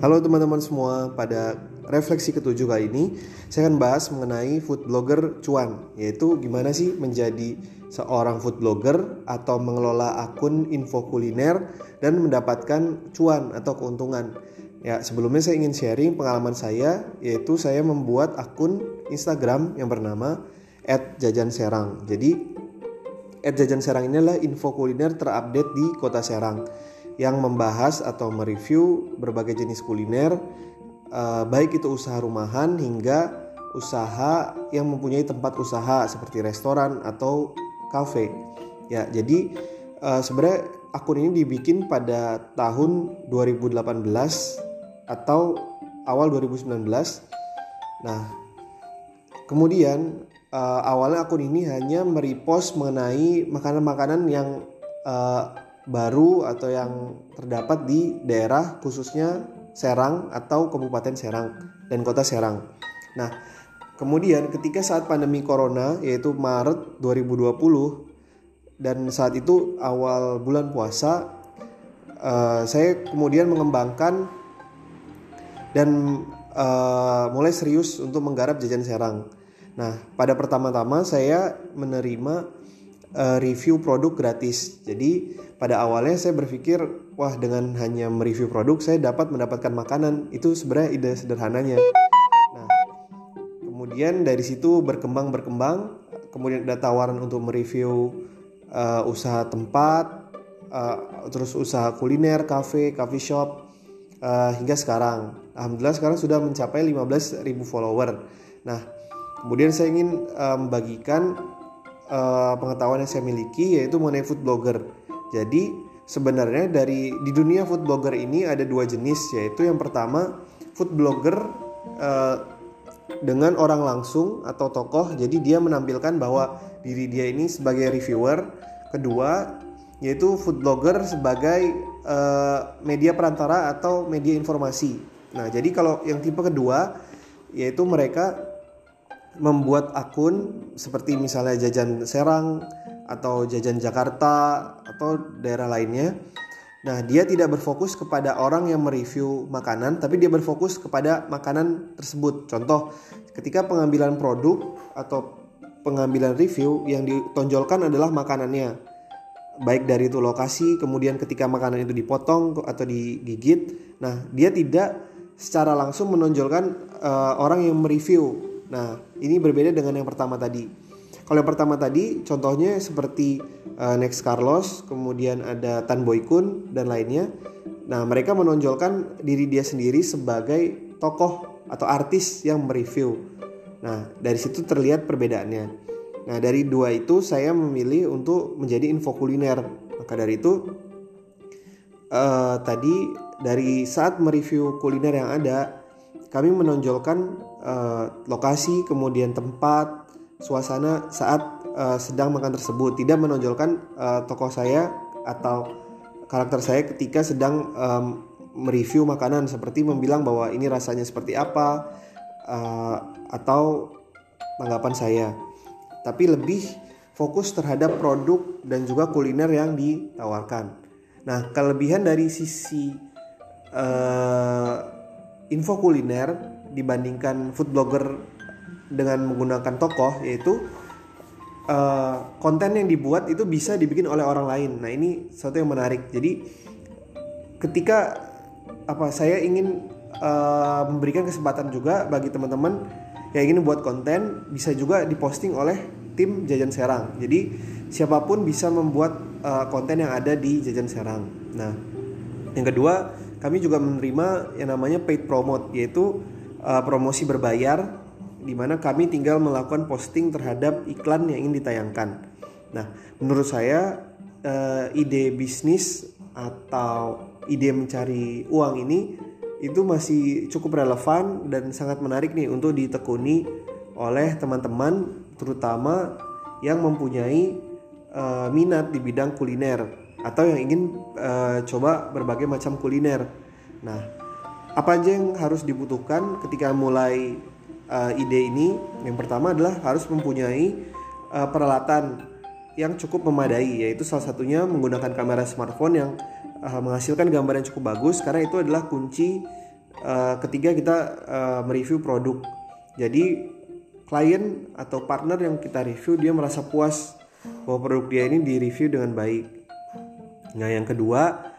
Halo teman-teman semua, pada refleksi ketujuh kali ini saya akan bahas mengenai food blogger cuan, yaitu gimana sih menjadi seorang food blogger atau mengelola akun info kuliner dan mendapatkan cuan atau keuntungan. Ya, sebelumnya saya ingin sharing pengalaman saya, yaitu saya membuat akun Instagram yang bernama @jajanserang. Jadi @jajanserang Serang ini adalah info kuliner terupdate di Kota Serang yang membahas atau mereview berbagai jenis kuliner uh, baik itu usaha rumahan hingga usaha yang mempunyai tempat usaha seperti restoran atau kafe. Ya, jadi uh, sebenarnya akun ini dibikin pada tahun 2018 atau awal 2019. Nah, kemudian uh, awalnya akun ini hanya merepost mengenai makanan-makanan yang uh, baru atau yang terdapat di daerah khususnya Serang atau Kabupaten Serang dan Kota Serang. Nah, kemudian ketika saat pandemi corona yaitu Maret 2020 dan saat itu awal bulan puasa uh, saya kemudian mengembangkan dan uh, mulai serius untuk menggarap jajan Serang. Nah, pada pertama-tama saya menerima uh, review produk gratis. Jadi pada awalnya saya berpikir wah dengan hanya mereview produk saya dapat mendapatkan makanan. Itu sebenarnya ide sederhananya. Nah, kemudian dari situ berkembang berkembang, kemudian ada tawaran untuk mereview uh, usaha tempat, uh, terus usaha kuliner, cafe, coffee shop uh, hingga sekarang. Alhamdulillah sekarang sudah mencapai 15.000 follower. Nah, kemudian saya ingin membagikan uh, pengetahuan yang saya miliki yaitu mengenai food blogger. Jadi sebenarnya dari di dunia food blogger ini ada dua jenis yaitu yang pertama food blogger uh, dengan orang langsung atau tokoh jadi dia menampilkan bahwa diri dia ini sebagai reviewer. Kedua yaitu food blogger sebagai uh, media perantara atau media informasi. Nah, jadi kalau yang tipe kedua yaitu mereka membuat akun seperti misalnya jajan Serang atau jajan Jakarta atau daerah lainnya. Nah, dia tidak berfokus kepada orang yang mereview makanan, tapi dia berfokus kepada makanan tersebut. Contoh, ketika pengambilan produk atau pengambilan review yang ditonjolkan adalah makanannya. Baik dari itu lokasi, kemudian ketika makanan itu dipotong atau digigit, nah dia tidak secara langsung menonjolkan uh, orang yang mereview Nah, ini berbeda dengan yang pertama tadi. Kalau yang pertama tadi contohnya seperti uh, Next Carlos, kemudian ada Tan Boy Kun dan lainnya. Nah, mereka menonjolkan diri dia sendiri sebagai tokoh atau artis yang mereview. Nah, dari situ terlihat perbedaannya. Nah, dari dua itu saya memilih untuk menjadi info kuliner. Maka dari itu uh, tadi dari saat mereview kuliner yang ada kami menonjolkan uh, lokasi, kemudian tempat, suasana saat uh, sedang makan tersebut, tidak menonjolkan uh, tokoh saya atau karakter saya ketika sedang um, mereview makanan seperti membilang bahwa ini rasanya seperti apa uh, atau tanggapan saya. Tapi lebih fokus terhadap produk dan juga kuliner yang ditawarkan. Nah, kelebihan dari sisi uh, info kuliner dibandingkan food blogger dengan menggunakan tokoh yaitu uh, konten yang dibuat itu bisa dibikin oleh orang lain. Nah ini sesuatu yang menarik. Jadi ketika apa saya ingin uh, memberikan kesempatan juga bagi teman-teman yang ingin buat konten bisa juga diposting oleh tim Jajan Serang. Jadi siapa pun bisa membuat uh, konten yang ada di Jajan Serang. Nah yang kedua kami juga menerima yang namanya paid promote yaitu uh, promosi berbayar di mana kami tinggal melakukan posting terhadap iklan yang ingin ditayangkan. Nah, menurut saya uh, ide bisnis atau ide mencari uang ini itu masih cukup relevan dan sangat menarik nih untuk ditekuni oleh teman-teman terutama yang mempunyai uh, minat di bidang kuliner atau yang ingin uh, coba berbagai macam kuliner. Nah, apa aja yang harus dibutuhkan ketika mulai uh, ide ini? Yang pertama adalah harus mempunyai uh, peralatan yang cukup memadai, yaitu salah satunya menggunakan kamera smartphone yang uh, menghasilkan gambar yang cukup bagus karena itu adalah kunci uh, ketiga kita uh, mereview produk. Jadi klien atau partner yang kita review dia merasa puas bahwa produk dia ini direview dengan baik. Nah, yang kedua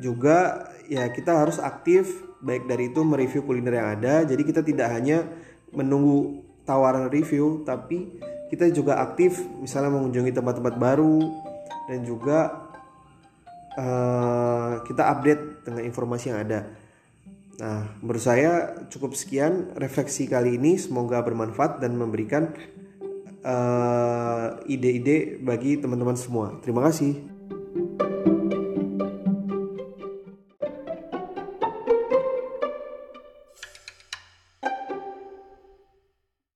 juga ya kita harus aktif baik dari itu mereview kuliner yang ada. Jadi kita tidak hanya menunggu tawaran review tapi kita juga aktif misalnya mengunjungi tempat-tempat baru dan juga uh, kita update dengan informasi yang ada. Nah, menurut saya cukup sekian refleksi kali ini. Semoga bermanfaat dan memberikan ide eh, ide-ide bagi teman-teman semua. Terima kasih.